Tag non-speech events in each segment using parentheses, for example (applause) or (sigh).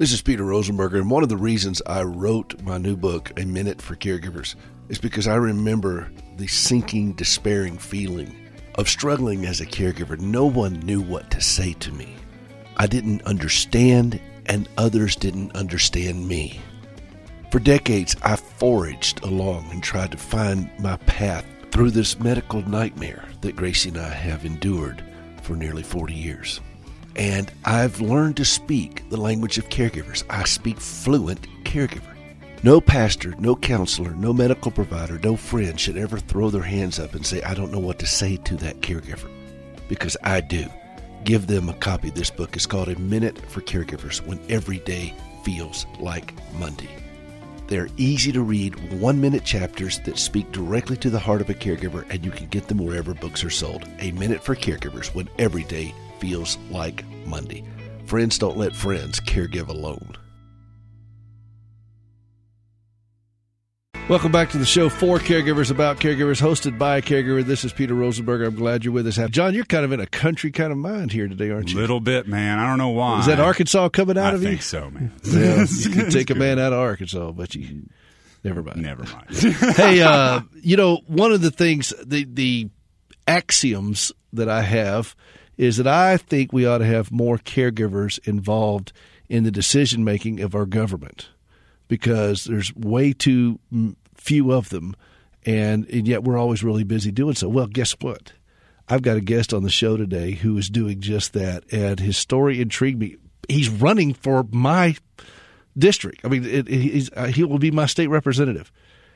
This is Peter Rosenberger, and one of the reasons I wrote my new book, A Minute for Caregivers, is because I remember the sinking, despairing feeling of struggling as a caregiver. No one knew what to say to me. I didn't understand, and others didn't understand me. For decades, I foraged along and tried to find my path through this medical nightmare that Gracie and I have endured for nearly 40 years. And I've learned to speak the language of caregivers. I speak fluent caregiver. No pastor, no counselor, no medical provider, no friend should ever throw their hands up and say, I don't know what to say to that caregiver. Because I do. Give them a copy. of This book is called A Minute for Caregivers When Every Day Feels Like Monday. They're easy to read, one minute chapters that speak directly to the heart of a caregiver, and you can get them wherever books are sold. A Minute for Caregivers When Every Day feels like Monday. Friends don't let friends caregive alone. Welcome back to the show for caregivers about caregivers, hosted by a caregiver. This is Peter Rosenberger. I'm glad you're with us. John, you're kind of in a country kind of mind here today, aren't you? A little bit, man. I don't know why. Is that Arkansas coming out I of you? I think so, man. (laughs) Yeah, you (laughs) can take a man out of Arkansas, but you never mind. Never mind. (laughs) hey, uh, you know, one of the things, the the axioms that I have is that I think we ought to have more caregivers involved in the decision making of our government because there's way too few of them, and, and yet we're always really busy doing so. Well, guess what? I've got a guest on the show today who is doing just that, and his story intrigued me. He's running for my district. I mean, it, uh, he will be my state representative.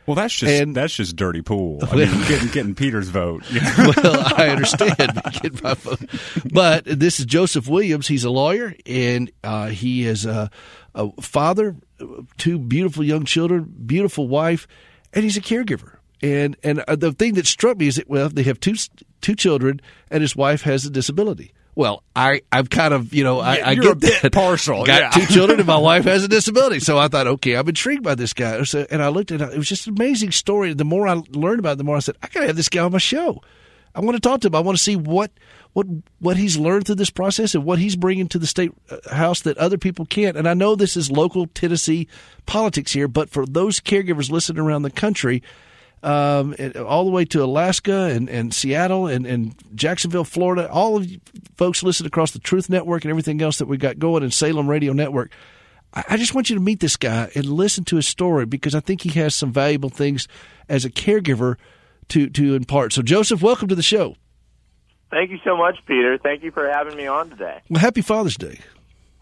Well, that's just and, that's just dirty pool. I mean, getting, getting Peter's vote. (laughs) well, I understand (laughs) getting my vote, but this is Joseph Williams. He's a lawyer, and uh, he is a, a, father, two beautiful young children, beautiful wife, and he's a caregiver. And and uh, the thing that struck me is that well, they have two two children, and his wife has a disability. Well, I, I'm kind of, you know, I, yeah, I get that. partial. Got yeah. two children and my (laughs) wife has a disability. So I thought, okay, I'm intrigued by this guy. So, and I looked at it. It was just an amazing story. The more I learned about it, the more I said, I got to have this guy on my show. I want to talk to him. I want to see what, what, what he's learned through this process and what he's bringing to the state uh, house that other people can't. And I know this is local Tennessee politics here, but for those caregivers listening around the country, um, all the way to Alaska and, and Seattle and, and Jacksonville, Florida. All of you folks listen across the Truth Network and everything else that we got going in Salem Radio Network. I, I just want you to meet this guy and listen to his story because I think he has some valuable things as a caregiver to to impart. So, Joseph, welcome to the show. Thank you so much, Peter. Thank you for having me on today. Well, happy Father's Day.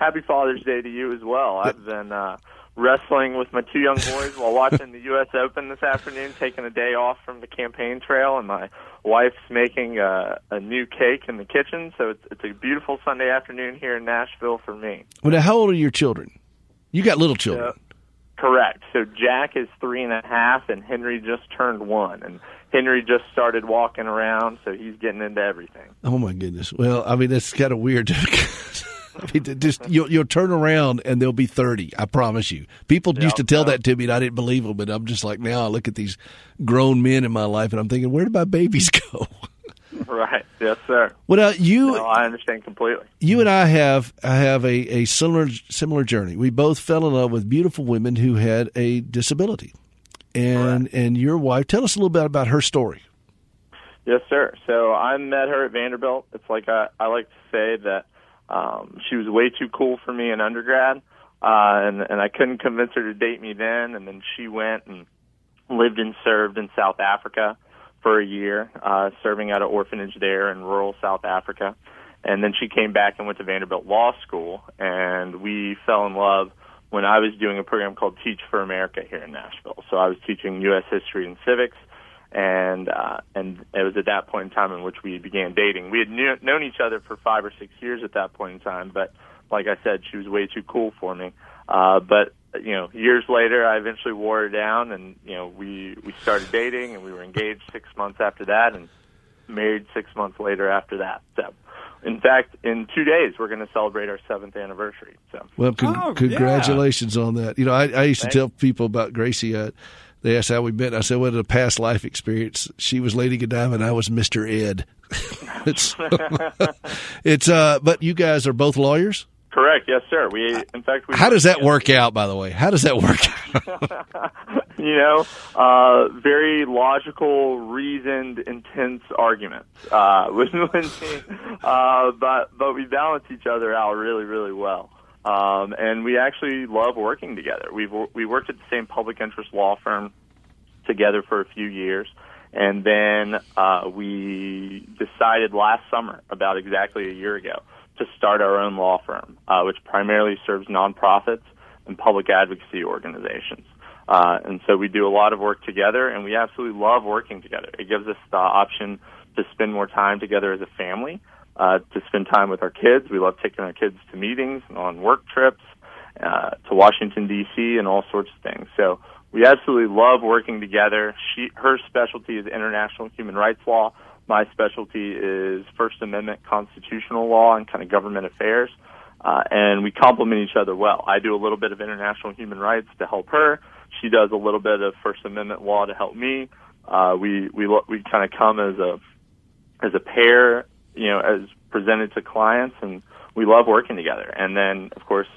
Happy Father's Day to you as well. I've been uh, wrestling with my two young boys while watching the U.S. (laughs) Open this afternoon, taking a day off from the campaign trail, and my wife's making a, a new cake in the kitchen. So it's, it's a beautiful Sunday afternoon here in Nashville for me. Well, now, how old are your children? You got little children. correct. So Jack is three and a half, and Henry just turned one, and Henry just started walking around, so he's getting into everything. Oh my goodness! Well, I mean that's kind of weird. (laughs) I mean, just you'll, you'll turn around and they'll be thirty. I promise you. People used to tell that to me, and I didn't believe them. But I'm just like now I look at these grown men in my life, and I'm thinking, where did my babies (laughs) go? right. Yes, sir. Well, you. No, I understand completely. You and I have I have a, a similar similar journey. We both fell in love with beautiful women who had a disability, and right. and your wife. Tell us a little bit about her story. Yes, sir. So I met her at Vanderbilt. It's like I, I like to say that um, she was way too cool for me in undergrad, uh, and and I couldn't convince her to date me then. And then she went and lived and served in South Africa for a year, uh, serving at an orphanage there in rural South Africa. And then she came back and went to Vanderbilt Law School, and we fell in love when I was doing a program called Teach for America here in Nashville. So I was teaching U.S. history and civics and uh, and it was at that point in time in which we began dating. We had knew, known each other for five or six years at that point in time, but like I said, she was way too cool for me. Uh, but you know, years later, I eventually wore her down, and you know, we we started dating, and we were engaged six months after that, and married six months later after that. So. In fact, in two days we're going to celebrate our seventh anniversary. So, well, con- oh, congratulations yeah. on that. You know, I, I used to tell people about Gracie. Uh, they asked how we met. I said, "What a past life experience." She was Lady Godiva, and I was Mister Ed. (laughs) it's, (laughs) it's, uh, but you guys are both lawyers. Correct. Yes, sir. We, in fact, we How does that work out? By the way, how does that work? out? (laughs) you know, uh, very logical, reasoned, intense arguments uh, with Lindsay, uh, but but we balance each other out really, really well. Um, and we actually love working together. We've we worked at the same public interest law firm together for a few years, and then uh, we decided last summer, about exactly a year ago, to start our own law firm, uh, which primarily serves nonprofits and public advocacy organizations. Uh, and so we do a lot of work together, and we absolutely love working together. It gives us the option to spend more time together as a family, uh, to spend time with our kids. We love taking our kids to meetings and on work trips, uh, to Washington D.C. and all sorts of things. So we absolutely love working together. She, her specialty is international human rights law. My specialty is First Amendment constitutional law and kind of government affairs. Uh, and we complement each other well. I do a little bit of international human rights to help her. She does a little bit of First Amendment law to help me. Uh, we we we kind of come as a as a pair, you know, as presented to clients, and we love working together. And then, of course,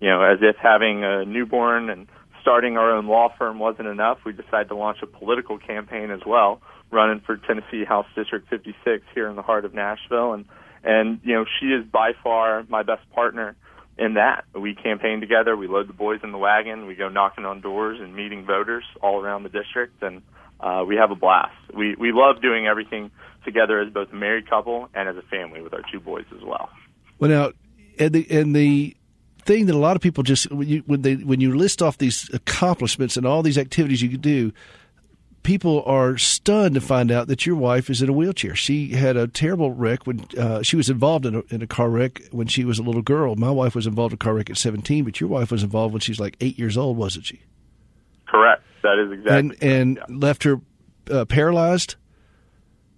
you know, as if having a newborn and starting our own law firm wasn't enough, we decided to launch a political campaign as well, running for Tennessee House District 56 here in the heart of Nashville. And and you know, she is by far my best partner in that. We campaign together. We load the boys in the wagon. We go knocking on doors and meeting voters all around the district, and uh, we have a blast. We we love doing everything together as both a married couple and as a family with our two boys as well. Well, now, and the and the thing that a lot of people just when you when they when you list off these accomplishments and all these activities you can do, people are stunned to find out that your wife is in a wheelchair. She had a terrible wreck when uh, she was involved in a, in a car wreck when she was a little girl. My wife was involved in a car wreck at 17, but your wife was involved when she was like eight years old, wasn't she? That is exactly. And, and yeah. left her uh, paralyzed.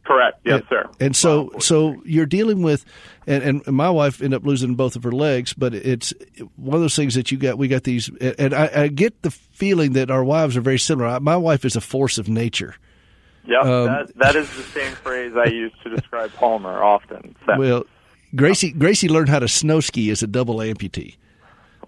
Correct. Yes, and, sir. And so, so you're dealing with, and, and my wife ended up losing both of her legs, but it's one of those things that you got. We got these, and I, I get the feeling that our wives are very similar. My wife is a force of nature. Yeah, um, that, that is the same phrase I use to describe Palmer often. So. Well, Gracie Gracie learned how to snow ski as a double amputee.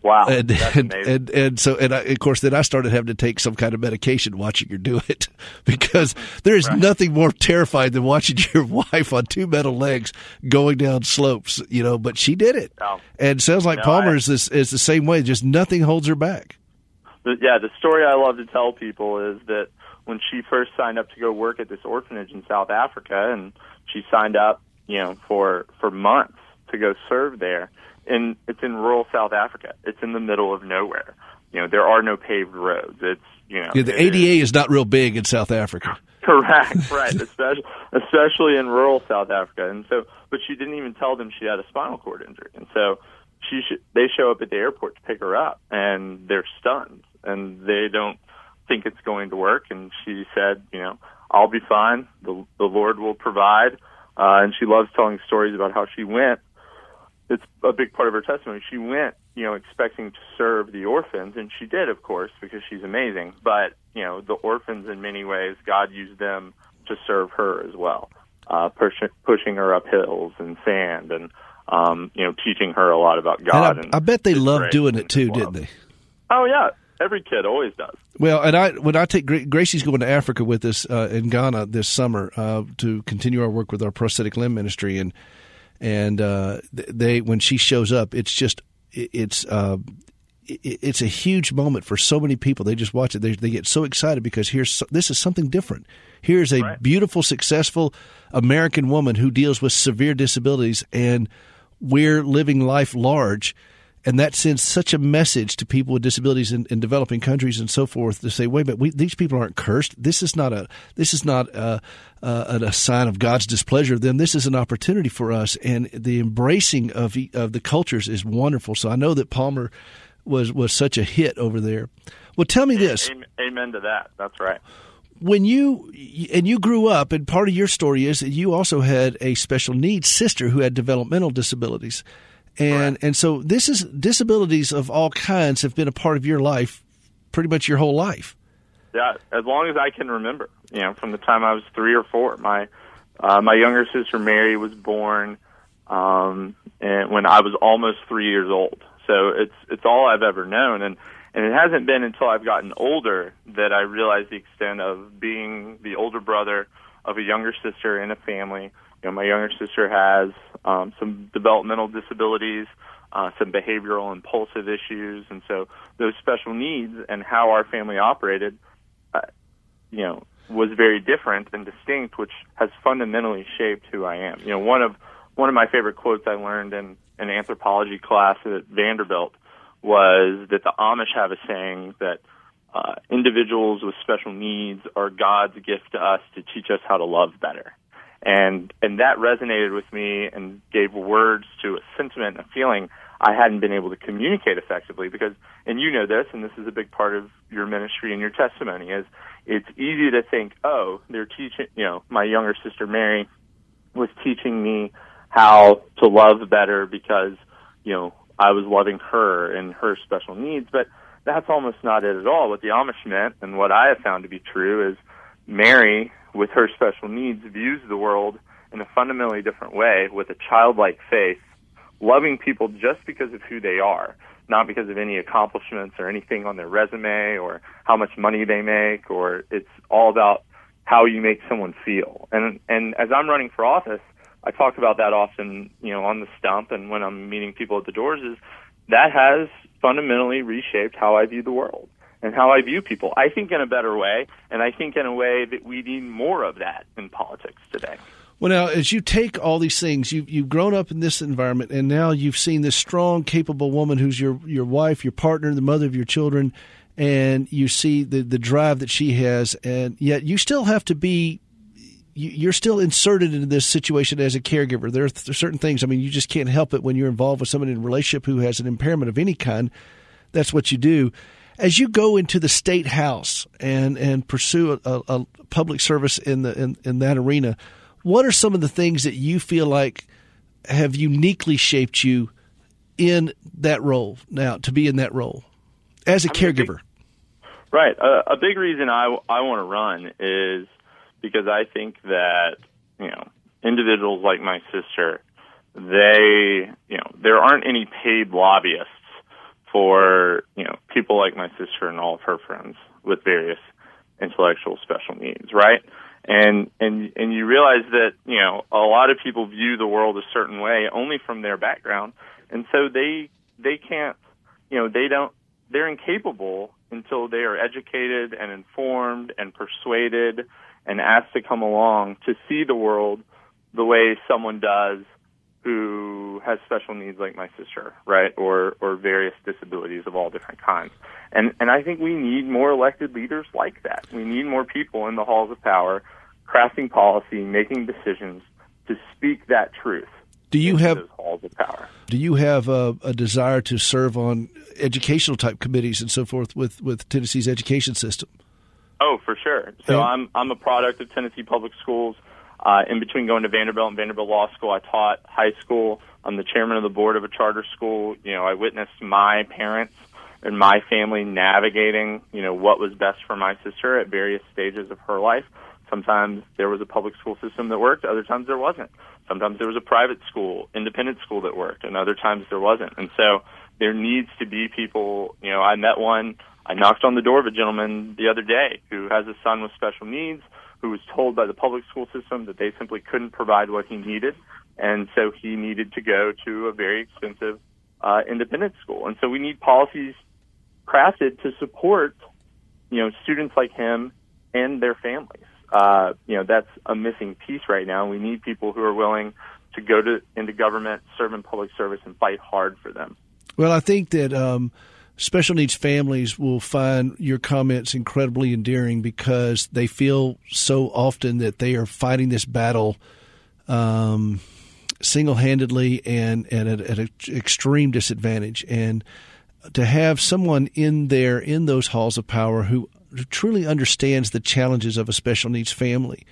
Wow, and and, and, and so and I, of course then I started having to take some kind of medication watching her do it (laughs) because there is right. nothing more terrifying than watching (laughs) your wife on two metal legs going down slopes. You know, but she did it, no. and sounds like no, Palmer I, is this is the same way. Just nothing holds her back. The, yeah, the story I love to tell people is that when she first signed up to go work at this orphanage in South Africa, and she signed up, you know, for for months to go serve there in it's in rural South Africa. It's in the middle of nowhere. You know, there are no paved roads. It's you know yeah, the ADA is, is not real big in South Africa. (laughs) Correct, right, especially especially in rural South Africa. And so, but she didn't even tell them she had a spinal cord injury. And so, she sh- they show up at the airport to pick her up, and they're stunned, and they don't think it's going to work. And she said, you know, I'll be fine. The the Lord will provide. Uh, and she loves telling stories about how she went it's a big part of her testimony. She went, you know, expecting to serve the orphans, and she did, of course, because she's amazing. But you know, the orphans, in many ways, God used them to serve her as well, uh, push, pushing her up hills and sand, and um, you know, teaching her a lot about God. And I, and I bet they loved doing it too, didn't they? Oh yeah, every kid always does. Well, and I when I take Gracie's going to Africa with us uh, in Ghana this summer uh, to continue our work with our prosthetic limb ministry, and and uh, they when she shows up, it's just it's uh, it's a huge moment for so many people. They just watch it. They, they get so excited because here's this is something different. Here's a right. beautiful, successful American woman who deals with severe disabilities, and we're living life large and that sends such a message to people with disabilities in, in developing countries and so forth to say, wait but we, these people aren't cursed. This is not a this is not a, a, a, sign of God's displeasure of them. This is an opportunity for us, and the embracing of of the cultures is wonderful. So I know that Palmer was was such a hit over there. Well, tell me this. Amen to that. That's right when you and you grew up and part of your story is that you also had a special needs sister who had developmental disabilities and right. and so this is disabilities of all kinds have been a part of your life pretty much your whole life yeah as long as i can remember you know from the time i was three or four my uh my younger sister mary was born um, and when I was almost three years old. So it's it's all I've ever known, and and it hasn't been until I've gotten older that I realized the extent of being the older brother of a younger sister in a family. You know, my younger sister has um, some developmental disabilities, uh, some behavioral impulsive issues, and so those special needs and how our family operated, uh, you know, was very different and distinct, which has fundamentally shaped who I am. You know, one of one of my favorite quotes I learned in an anthropology class at Vanderbilt was that the Amish have a saying that uh, individuals with special needs are God's gift to us to teach us how to love better. And and that resonated with me and gave words to a sentiment, a feeling I hadn't been able to communicate effectively because and you know this and this is a big part of your ministry and your testimony is it's easy to think, oh, they're teaching you know, my younger sister Mary was teaching me how to love better because, you know, I was loving her and her special needs, but that's almost not it at all. What the Amish meant and what I have found to be true is Mary, with her special needs, views the world in a fundamentally different way with a childlike faith, loving people just because of who they are, not because of any accomplishments or anything on their resume or how much money they make or it's all about how you make someone feel. And and as I'm running for office, I talk about that often, you know, on the stump and when I'm meeting people at the doors is that has fundamentally reshaped how I view the world and how I view people. I think in a better way, and I think in a way that we need more of that in politics today. Well, now, as you take all these things, you, you've grown up in this environment, and now you've seen this strong, capable woman who's your, your wife, your partner, the mother of your children, and you see the, the drive that she has, and yet you still have to be you're still inserted into this situation as a caregiver. There are certain things. I mean, you just can't help it when you're involved with someone in a relationship who has an impairment of any kind. That's what you do. As you go into the state house and and pursue a, a public service in the in, in that arena, what are some of the things that you feel like have uniquely shaped you in that role now to be in that role as a I mean, caregiver? right. Uh, a big reason I I want to run is because I think that you know individuals like my sister, they you know there aren't any paid lobbyists for you know people like my sister and all of her friends with various intellectual special needs, right? And and and you realize that you know a lot of people view the world a certain way only from their background, and so they they can't you know they don't they're incapable until they are educated and informed and persuaded and asked to come along to see the world the way someone does who has special needs like my sister, right? Or or various disabilities of all different kinds. And and I think we need more elected leaders like that. We need more people in the halls of power crafting policy, making decisions to speak that truth. Do you have halls of power? Do you have a, a, desire to serve on educational type committees and so forth with, with Tennessee's education system? Oh, for sure. So yeah. I'm I'm a product of Tennessee Public Schools. Uh, in between going to Vanderbilt and Vanderbilt Law School, I taught high school. I'm the chairman of the board of a charter school. You know, I witnessed my parents and my family navigating, you know, what was best for my sister at various stages of her life. Sometimes there was a public school system that worked, other times there wasn't. Sometimes there was a private school, independent school that worked, and other times there wasn't. And so there needs to be people, you know, I met one I knocked on the door of a gentleman the other day who has a son with special needs who was told by the public school system that they simply couldn't provide what he needed. And so he needed to go to a very expensive uh, independent school. And so we need policies crafted to support, you know, students like him and their families. Uh, you know, that's a missing piece right now. We need people who are willing to go to into government, serve in public service, and fight hard for them. Well, I think that um, special needs families will find your comments incredibly endearing because they feel so often that they are fighting this battle um, single handedly and, and at, an extreme disadvantage. And to have someone in there in those halls of power who, who truly understands the challenges of a special needs family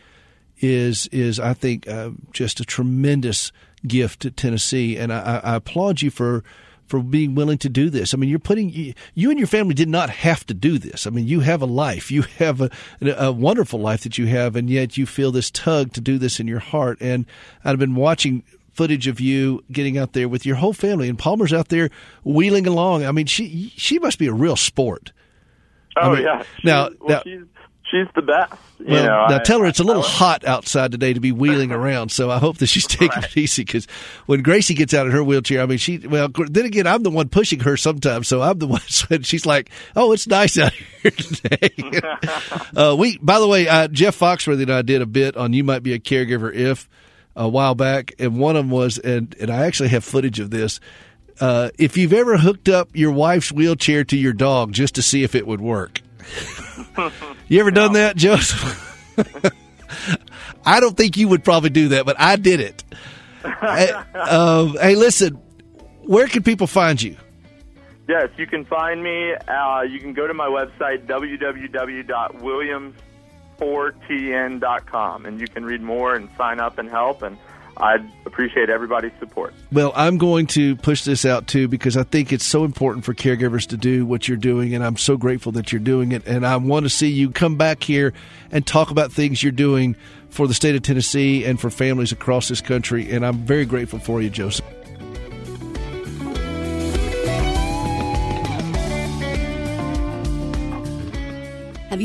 is is I think uh, just a tremendous gift to Tennessee, and I, I applaud you for for being willing to do this. I mean, you're putting you and your family did not have to do this. I mean, you have a life, you have a, a wonderful life that you have, and yet you feel this tug to do this in your heart. And I've been watching footage of you getting out there with your whole family, and Palmer's out there wheeling along. I mean, she she must be a real sport. Oh I mean, yeah. now- well, now- she's the best. You Well, know, now I- tell her it's a little hot outside today to be wheeling around. So I hope that she's (laughs) taking it easy because when Gracie gets out of her wheelchair, I mean, she, well, then again, I'm the one pushing her sometimes. So I'm the (laughs) one, she's like, oh, it's nice out here today. (laughs) uh, we, by the way, uh, Jeff Foxworthy and I did a bit on You Might Be a Caregiver If a while back. And one of them was, and, and I actually have footage of this. Uh, if you've ever hooked up your wife's wheelchair to your dog just to see if it would work. You ever done that, Joseph? (laughs) I don't think you would probably do that, but I did it. hey, um, hey, listen, where can people find you? Yes, you can find me. Uh, you can go to my website www.williams4tn.com, and you can read more and sign up and help. And I'd appreciate everybody's support. Well, I'm going to push this out too because I think it's so important for caregivers to do what you're doing, and I'm so grateful that you're doing it. And I want to see you come back here and talk about things you're doing for the state of Tennessee and for families across this country. And I'm very grateful for you, Joseph.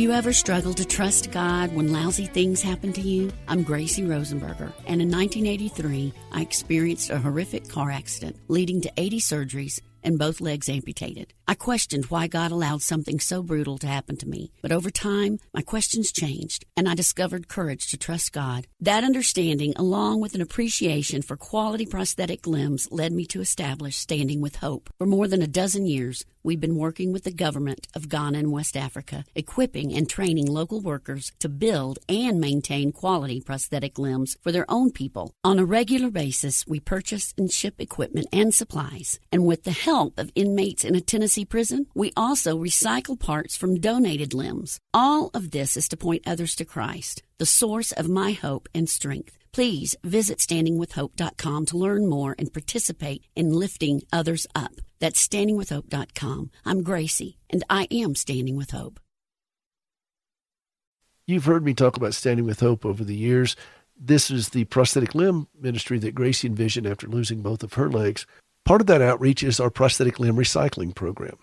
You ever struggled to trust God when lousy things happen to you? I'm Gracie Rosenberger, and in 1983, I experienced a horrific car accident leading to 80 surgeries and both legs amputated. I questioned why God allowed something so brutal to happen to me, but over time, my questions changed, and I discovered courage to trust God. That understanding, along with an appreciation for quality prosthetic limbs, led me to establish Standing with Hope. For more than a dozen years, we've been working with the government of Ghana and West Africa, equipping and training local workers to build and maintain quality prosthetic limbs for their own people. On a regular basis, we purchase and ship equipment and supplies, and with the help of inmates in a Tennessee prison, we also recycle parts from donated limbs. All of this is to point others to Christ, the source of my hope and strength. Please visit standingwithhope.com to learn more and participate in lifting others up. That's standingwithhope.com. I'm Gracie, and I am Standing with Hope. You've heard me talk about Standing with Hope over the years. This is the prosthetic limb ministry that Gracie envisioned after losing both of her legs. Part of that outreach is our prosthetic limb recycling program.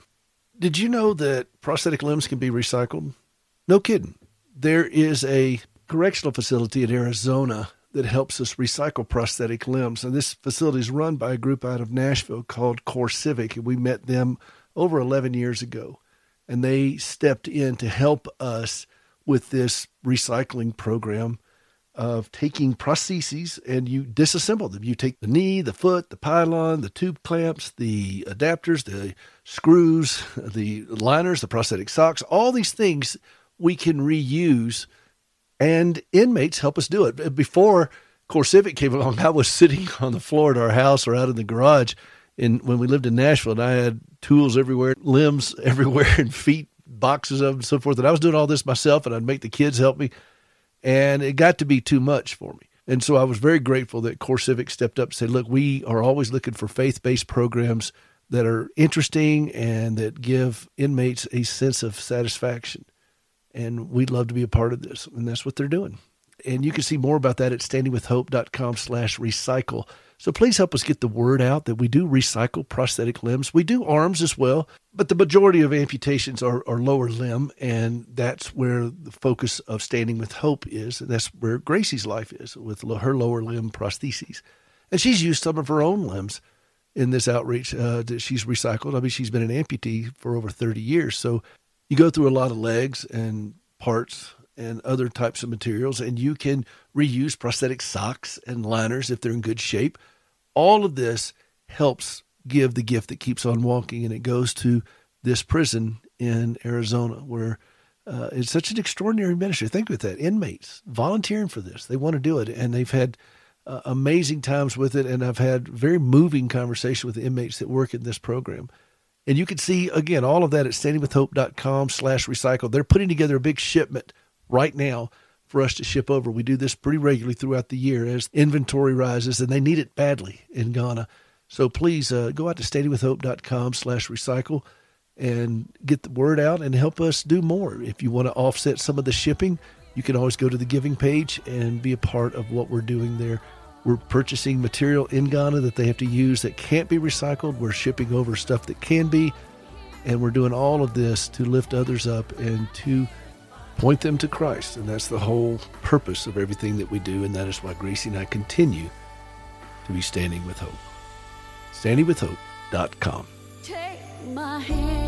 Did you know that prosthetic limbs can be recycled? No kidding. There is a correctional facility in Arizona that helps us recycle prosthetic limbs. And this facility is run by a group out of Nashville called CoreCivic. And we met them over 11 years ago. And they stepped in to help us with this recycling program of taking prostheses and you disassemble them. You take the knee, the foot, the pylon, the tube clamps, the adapters, the screws, (laughs) the liners, the prosthetic socks, all these things we can reuse and inmates help us do it. Before CoreCivic came along, I was (laughs) sitting on the floor at our house or out in the garage in when we lived in Nashville and I had tools everywhere, limbs (laughs) everywhere and feet boxes of them and so forth. And I was doing all this myself and I'd make the kids help me. And it got to be too much for me. And so I was very grateful that CoreCivic stepped up and said, look, we are always looking for faith based programs that are interesting and that give inmates a sense of satisfaction. And we'd love to be a part of this. And that's what they're doing. And you can see more about that at standingwithhope.com slash recycle. So please help us get the word out that we do recycle prosthetic limbs. We do arms as well, but the majority of amputations are, are lower limb, and that's where the focus of Standing with Hope is. And that's where Gracie's life is with her lower limb prostheses. And she's used some of her own limbs in this outreach uh, that she's recycled. I mean, she's been an amputee for over 30 years. So you go through a lot of legs and parts and other types of materials, and you can reuse prosthetic socks and liners if they're in good shape. All of this helps give the gift that keeps on walking, and it goes to this prison in Arizona where uh, it's such an extraordinary ministry. Think with that inmates volunteering for this, they want to do it, and they've had uh, amazing times with it. And I've had very moving conversation with the inmates that work in this program. And you can see again all of that at standingwithhope.com slash recycle. They're putting together a big shipment right now for us to ship over. We do this pretty regularly throughout the year as inventory rises, and they need it badly in Ghana. So please uh, go out to standingwithhope.com slash recycle and get the word out and help us do more. If you want to offset some of the shipping, you can always go to the giving page and be a part of what we're doing there We're purchasing material in Ghana that they have to use that can't be recycled. We're shipping over stuff that can be. And we're doing all of this to lift others up and to point them to Christ. And that's the whole purpose of everything that we do. And that is why Gracie and I continue to be standing with hope. Standingwithhope.com. Take my hand.